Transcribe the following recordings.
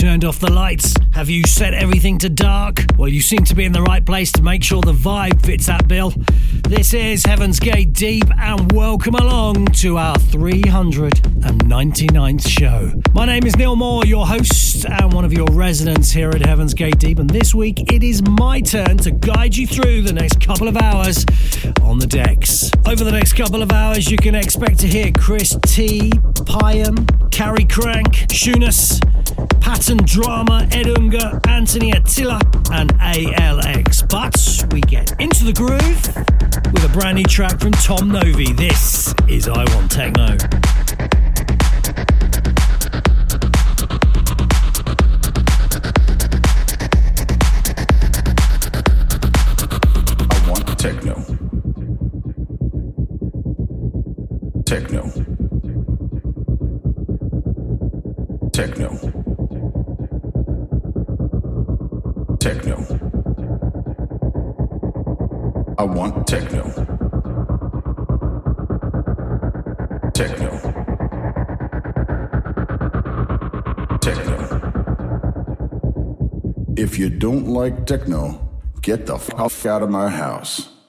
Turned off the lights? Have you set everything to dark? Well, you seem to be in the right place to make sure the vibe fits that bill. This is Heaven's Gate Deep, and welcome along to our 399th show. My name is Neil Moore, your host and one of your residents here at Heaven's Gate Deep, and this week it is my turn to guide you through the next couple of hours on the decks. Over the next couple of hours, you can expect to hear Chris T, Pyam, Carrie Crank, Shunas, Pattern Drama, Ed Unga, Anthony Attalla, and ALX. But we get into the groove with a brand new track from Tom Novy. This is I Want Techno. I want techno. Techno. Techno. Techno. If you don't like techno, get the fuck out of my house.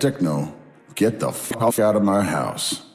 Techno, get the fuck out of my house.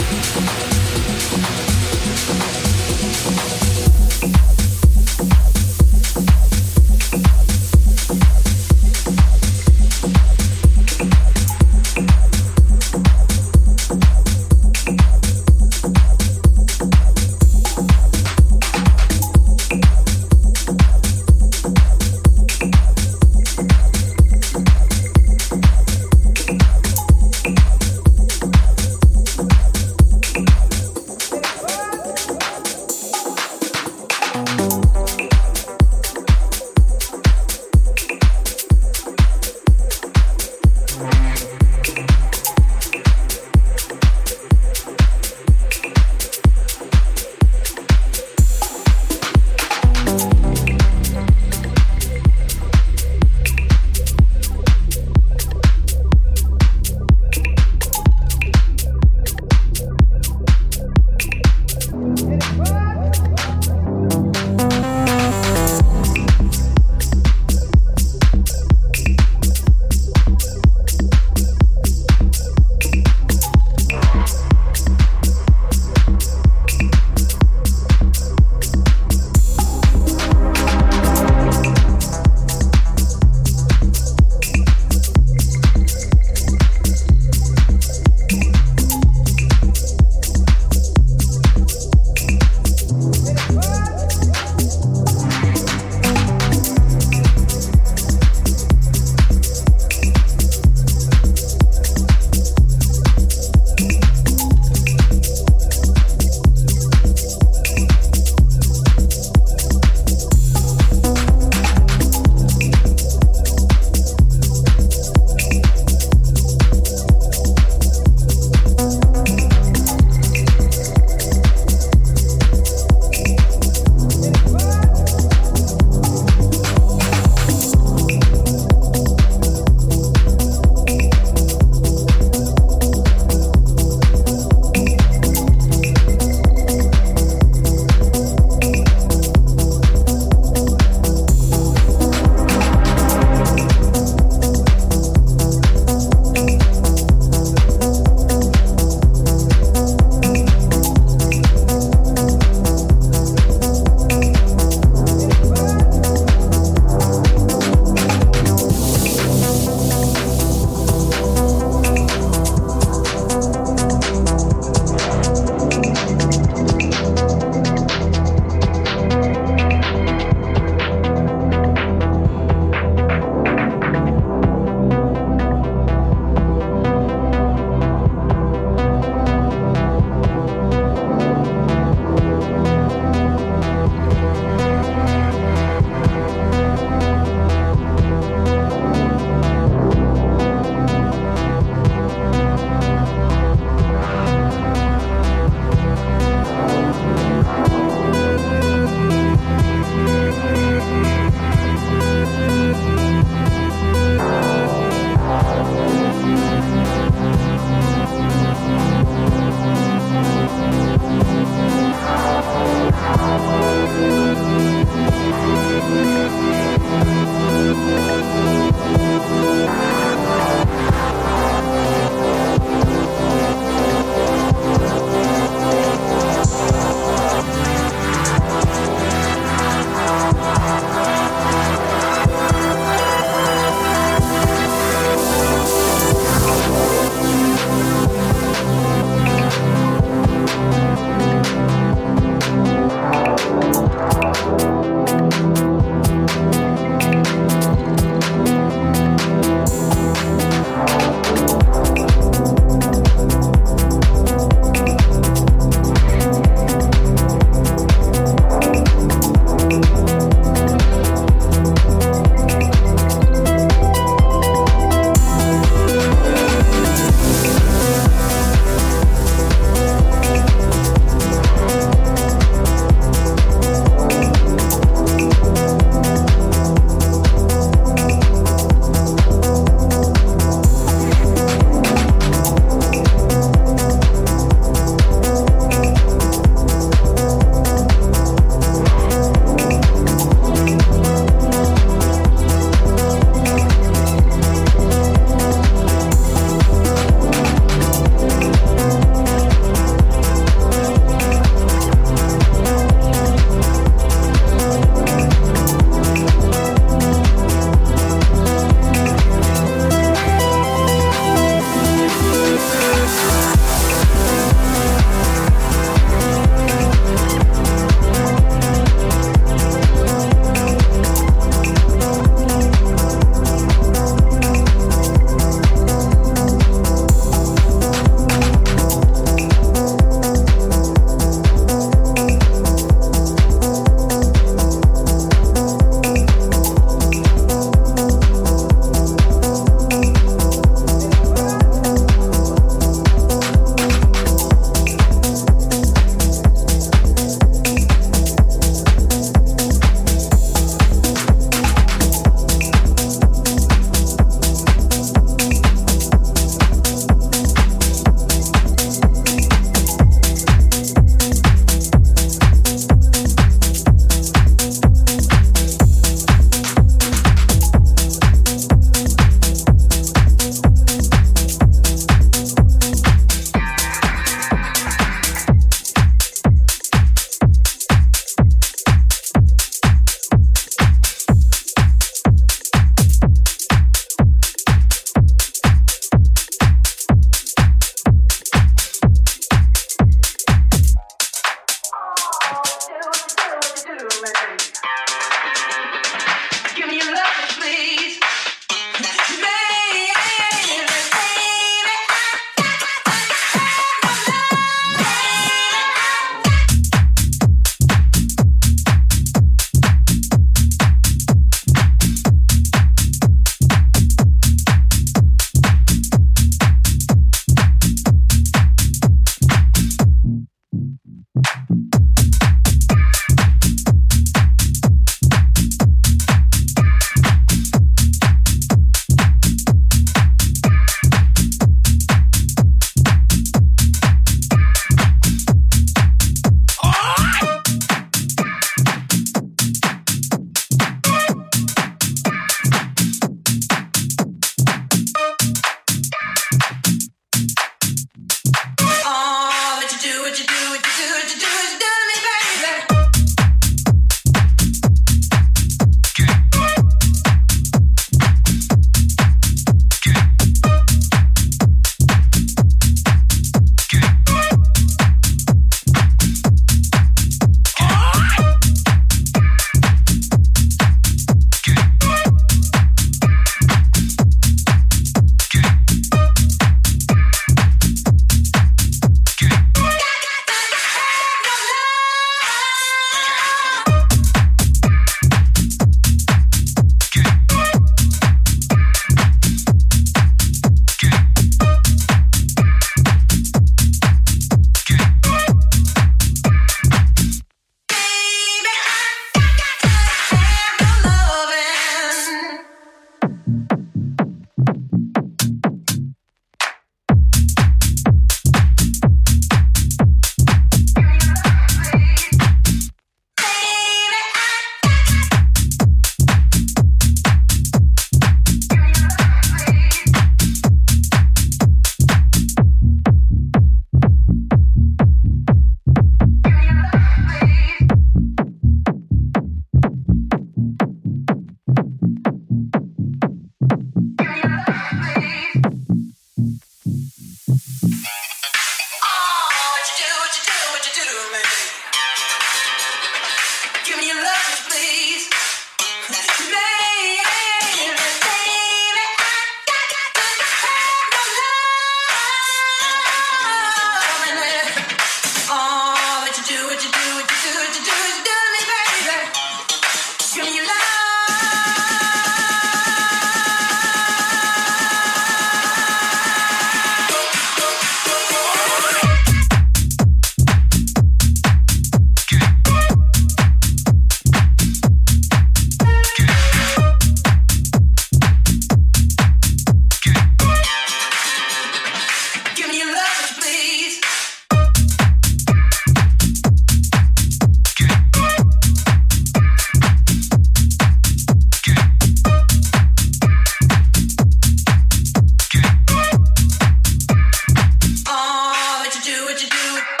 you do, what you do.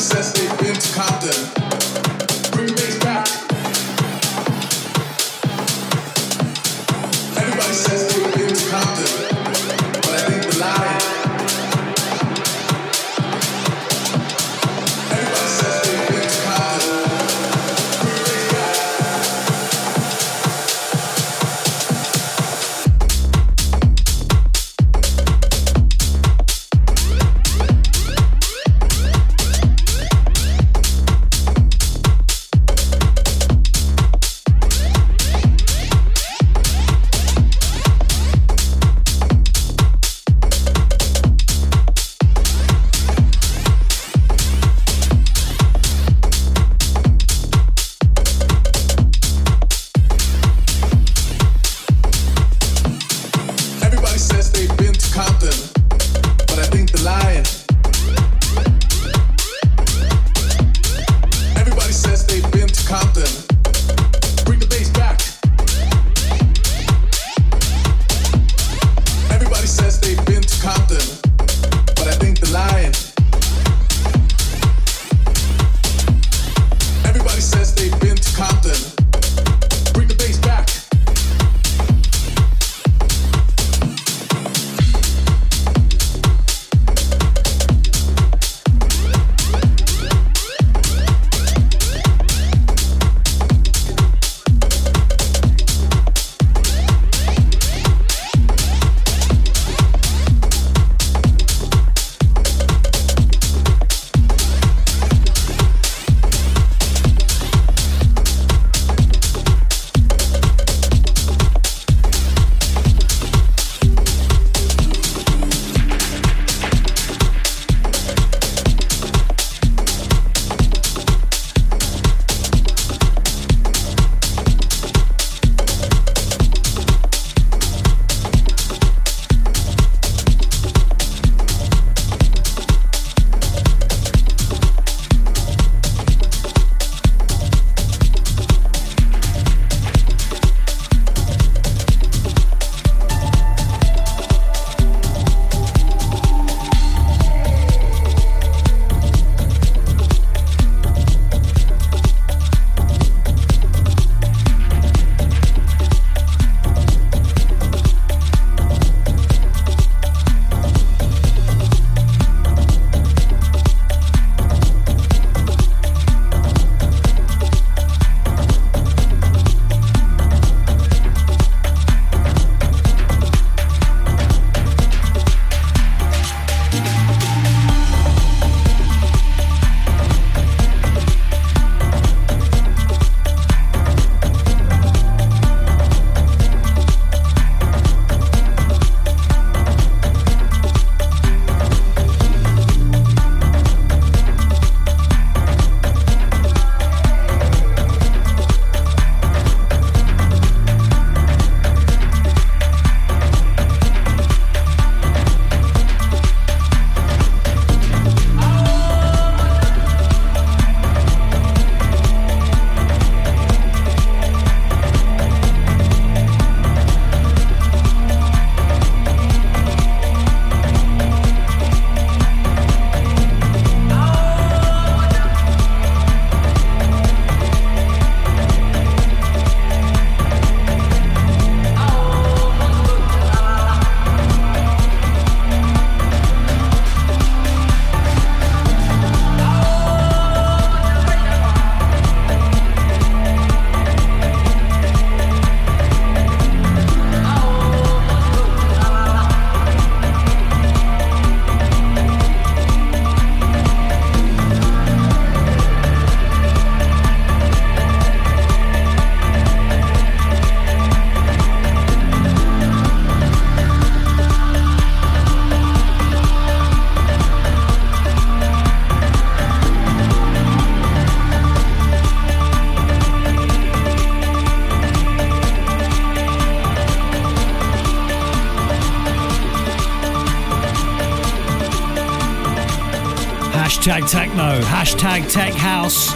Says they've been to Compton. Hashtag techno, hashtag tech house,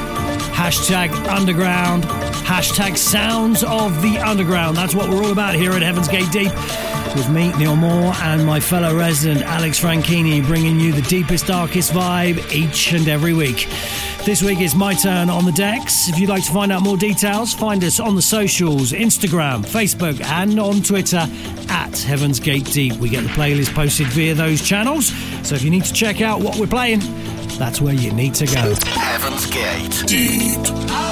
hashtag underground, hashtag sounds of the underground. That's what we're all about here at Heaven's Gate Deep. With me, Neil Moore, and my fellow resident Alex Franchini, bringing you the deepest, darkest vibe each and every week. This week is my turn on the decks. If you'd like to find out more details, find us on the socials Instagram, Facebook, and on Twitter at Heaven's Gate Deep. We get the playlist posted via those channels. So if you need to check out what we're playing, that's where you need to go. Heaven's Gate. Deep.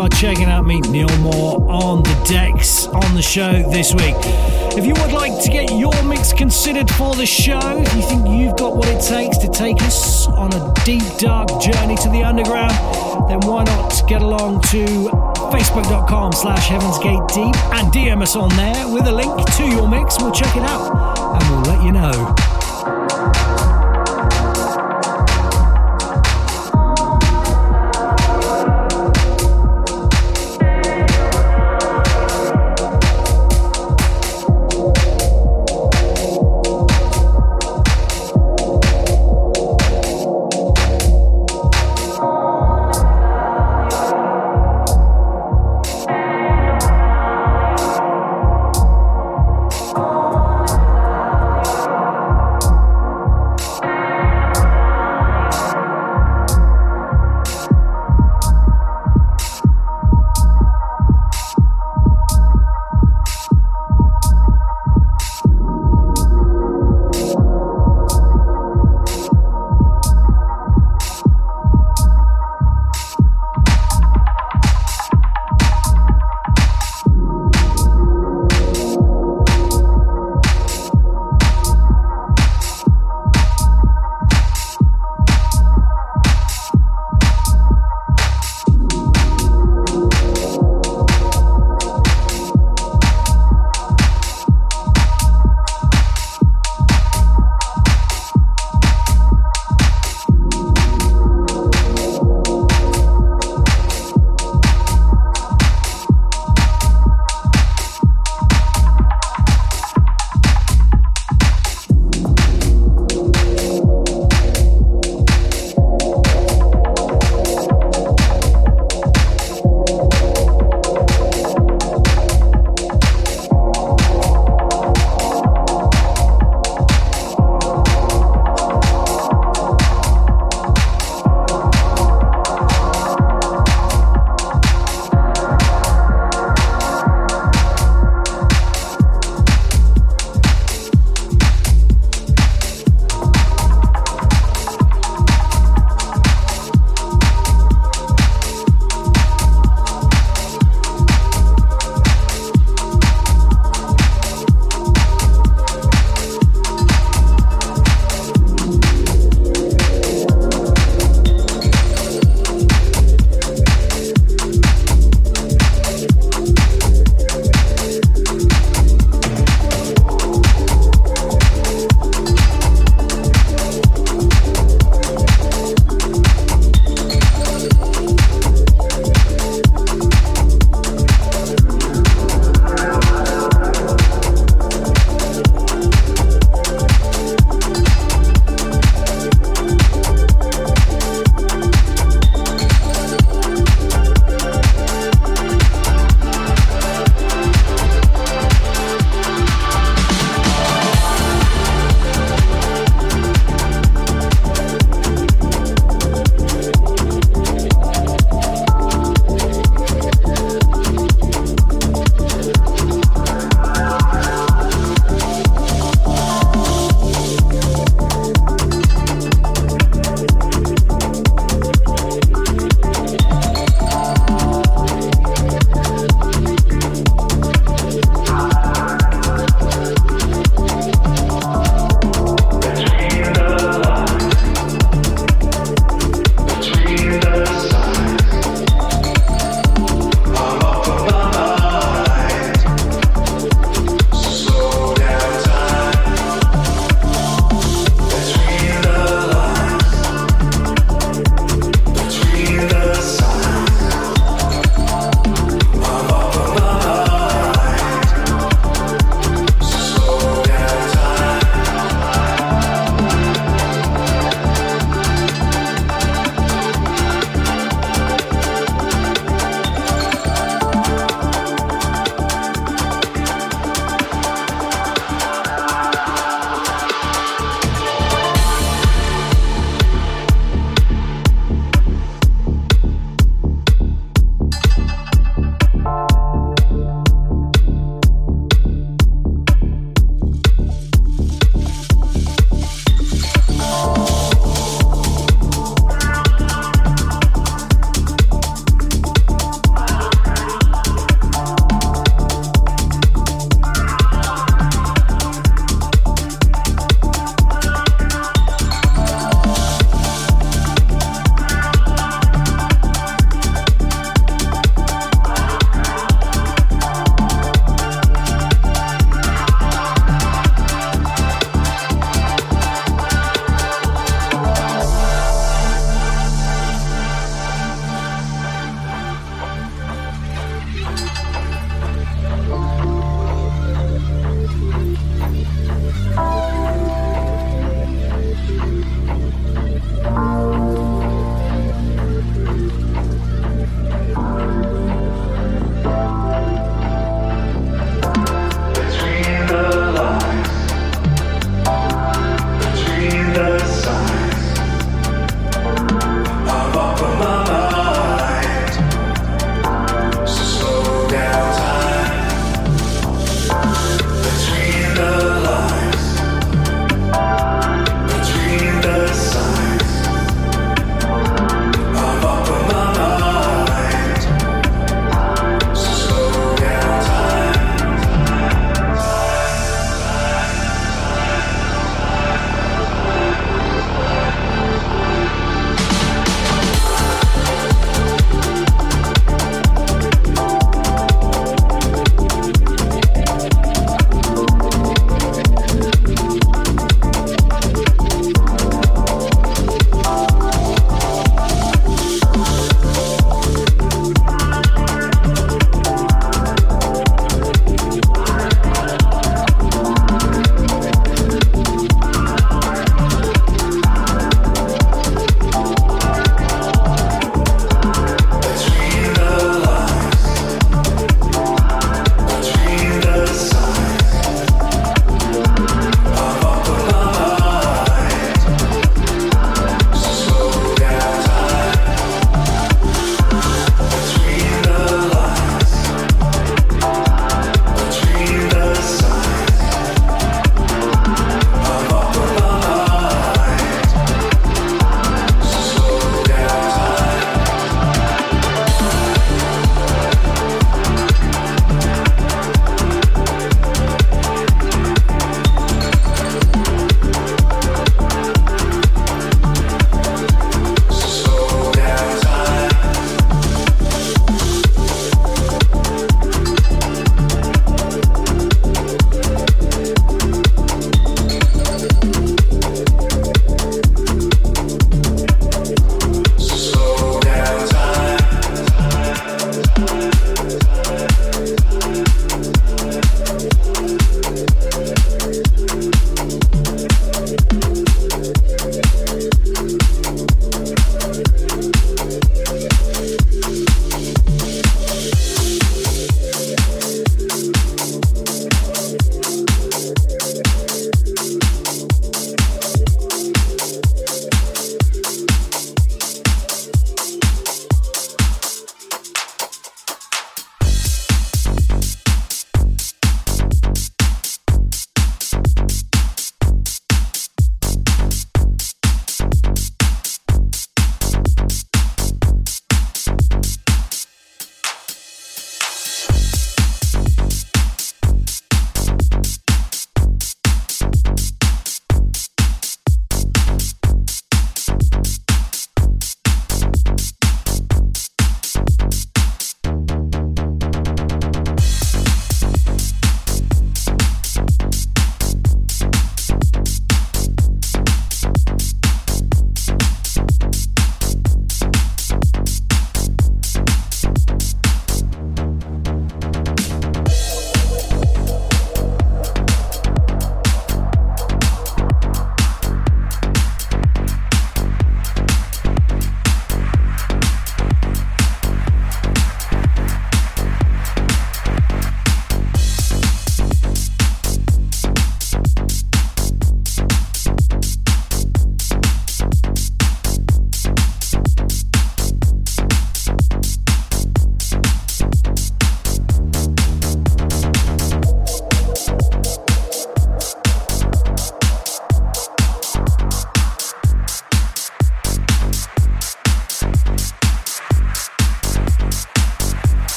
Are checking out me, Neil Moore, on the decks on the show this week. If you would like to get your mix considered for the show, if you think you've got what it takes to take us on a deep, dark journey to the underground, then why not get along to facebook.com slash heavensgate deep and DM us on there with a link to your mix. We'll check it out and we'll let you know.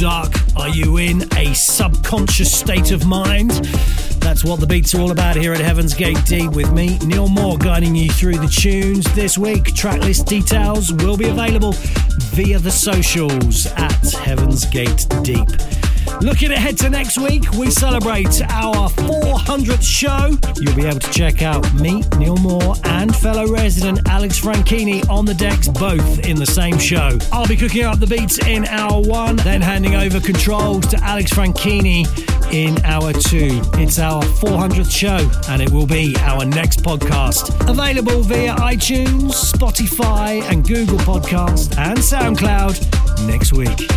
Dark? Are you in a subconscious state of mind? That's what the beats are all about here at Heaven's Gate Deep with me, Neil Moore, guiding you through the tunes this week. Tracklist details will be available via the socials at Heaven's Gate Deep. Looking ahead to next week, we celebrate our 400th show. You'll be able to check out me, Neil Moore, and fellow resident Alex Franchini on the decks, both in the same show. I'll be cooking up the beats in hour one, then handing over controls to Alex Franchini in hour two. It's our 400th show, and it will be our next podcast. Available via iTunes, Spotify, and Google Podcast and SoundCloud next week.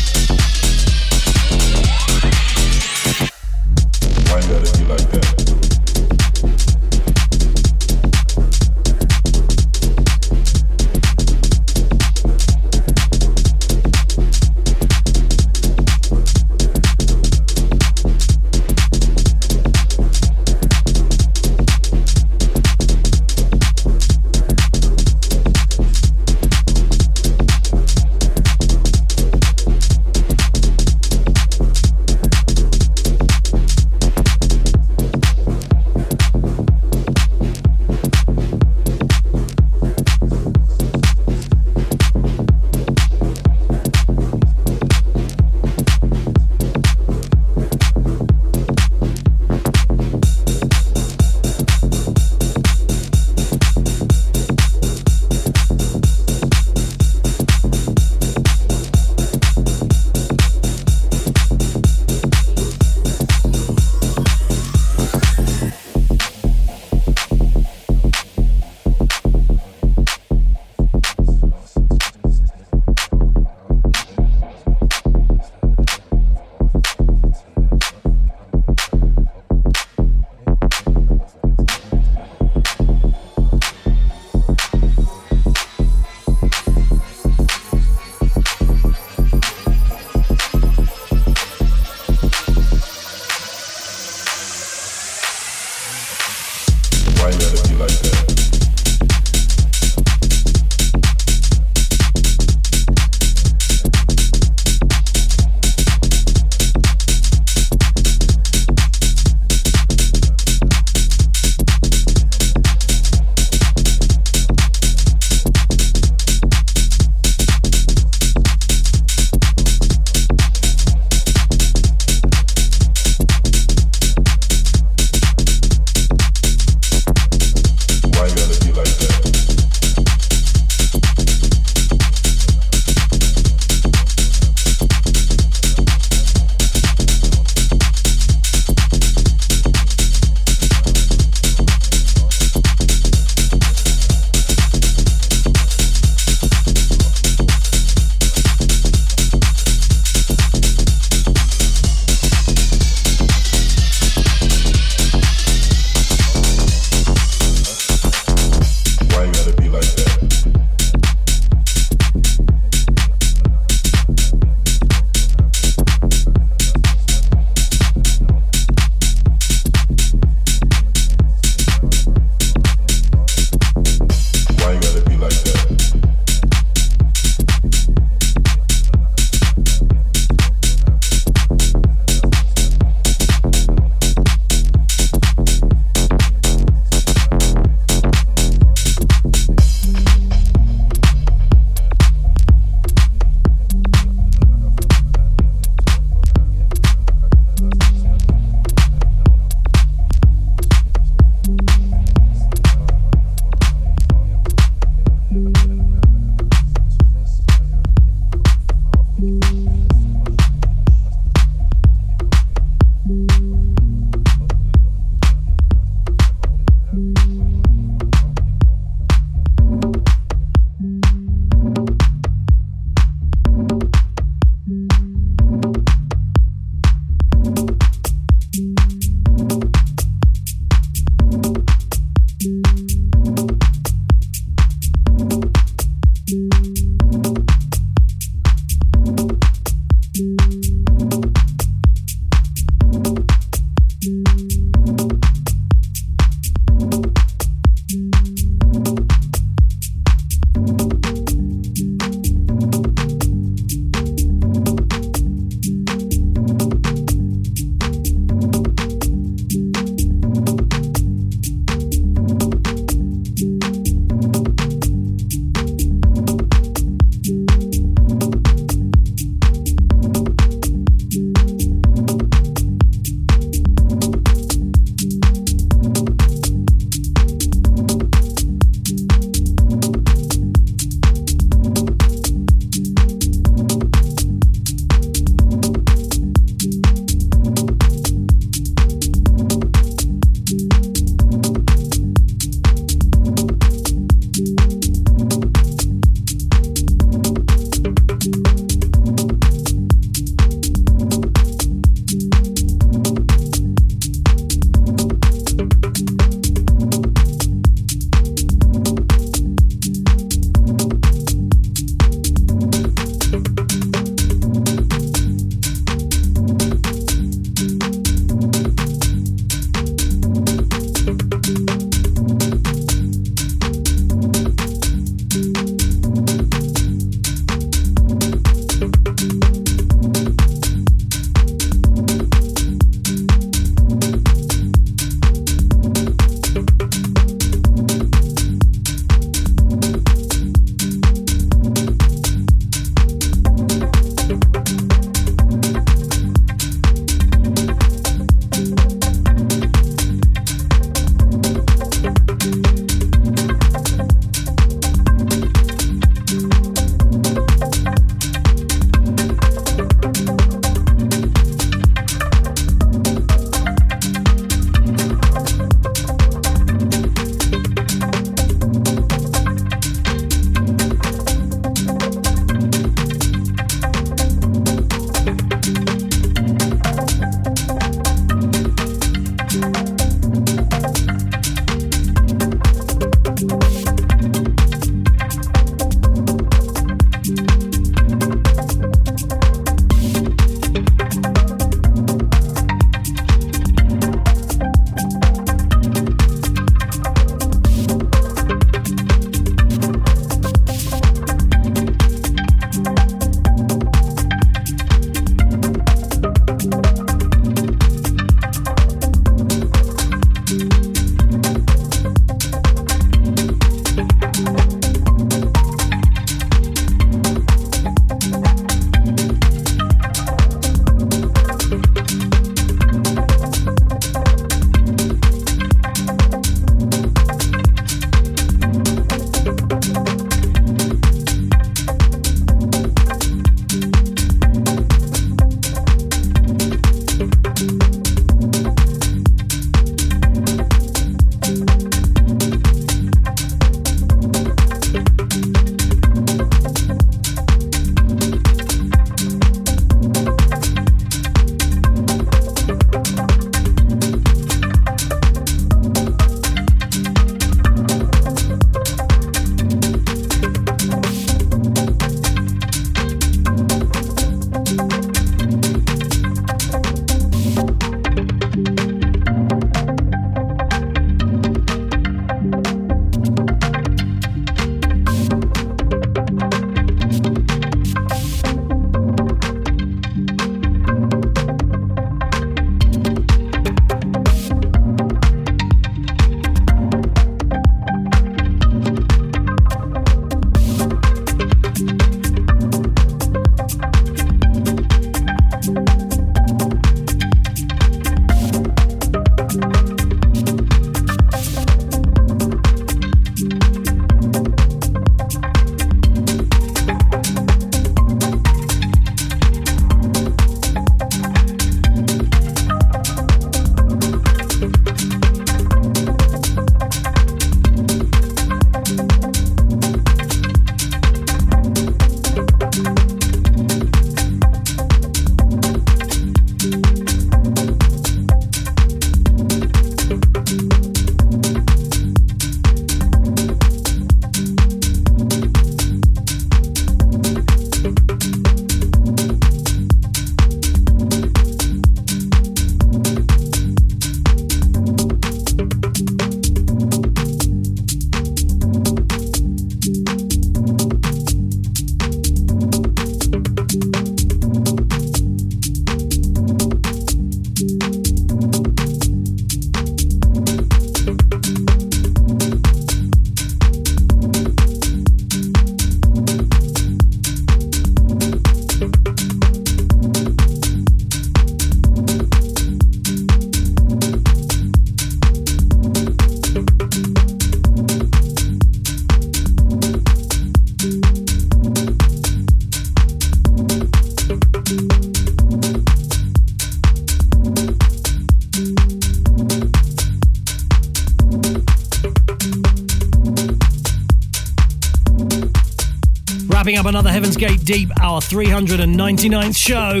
Deep, our 399th show.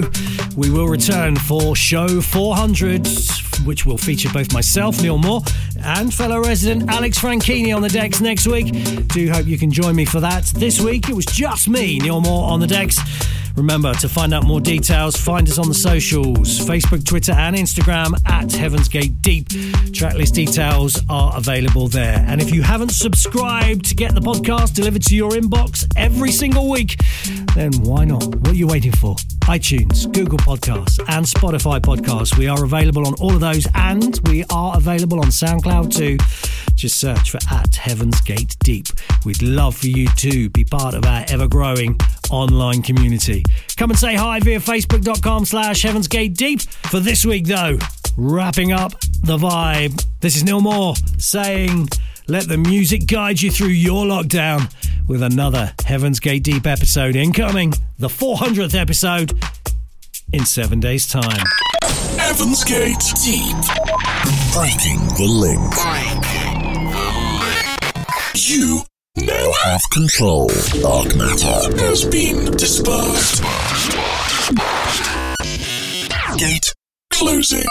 We will return for show 400, which will feature both myself, Neil Moore, and fellow resident Alex Franchini on the decks next week. Do hope you can join me for that. This week, it was just me, Neil Moore, on the decks. Remember to find out more details, find us on the socials Facebook, Twitter, and Instagram at Heaven's Gate Deep. Tracklist details are available there. And if you haven't subscribed to get the podcast delivered to your inbox every single week, then why not? What are you waiting for? iTunes, Google Podcasts, and Spotify Podcasts. We are available on all of those, and we are available on SoundCloud too. Just search for at Heaven's Gate Deep. We'd love for you to be part of our ever growing online community. Come and say hi via facebook.com slash Heaven's Gate Deep. For this week, though, wrapping up the vibe. This is Neil Moore saying, let the music guide you through your lockdown with another Heaven's Gate Deep episode incoming, the 400th episode in seven days' time. Heaven's Gate Deep. Breaking the link. You now have control. Dark matter has been dispersed. Gate closing.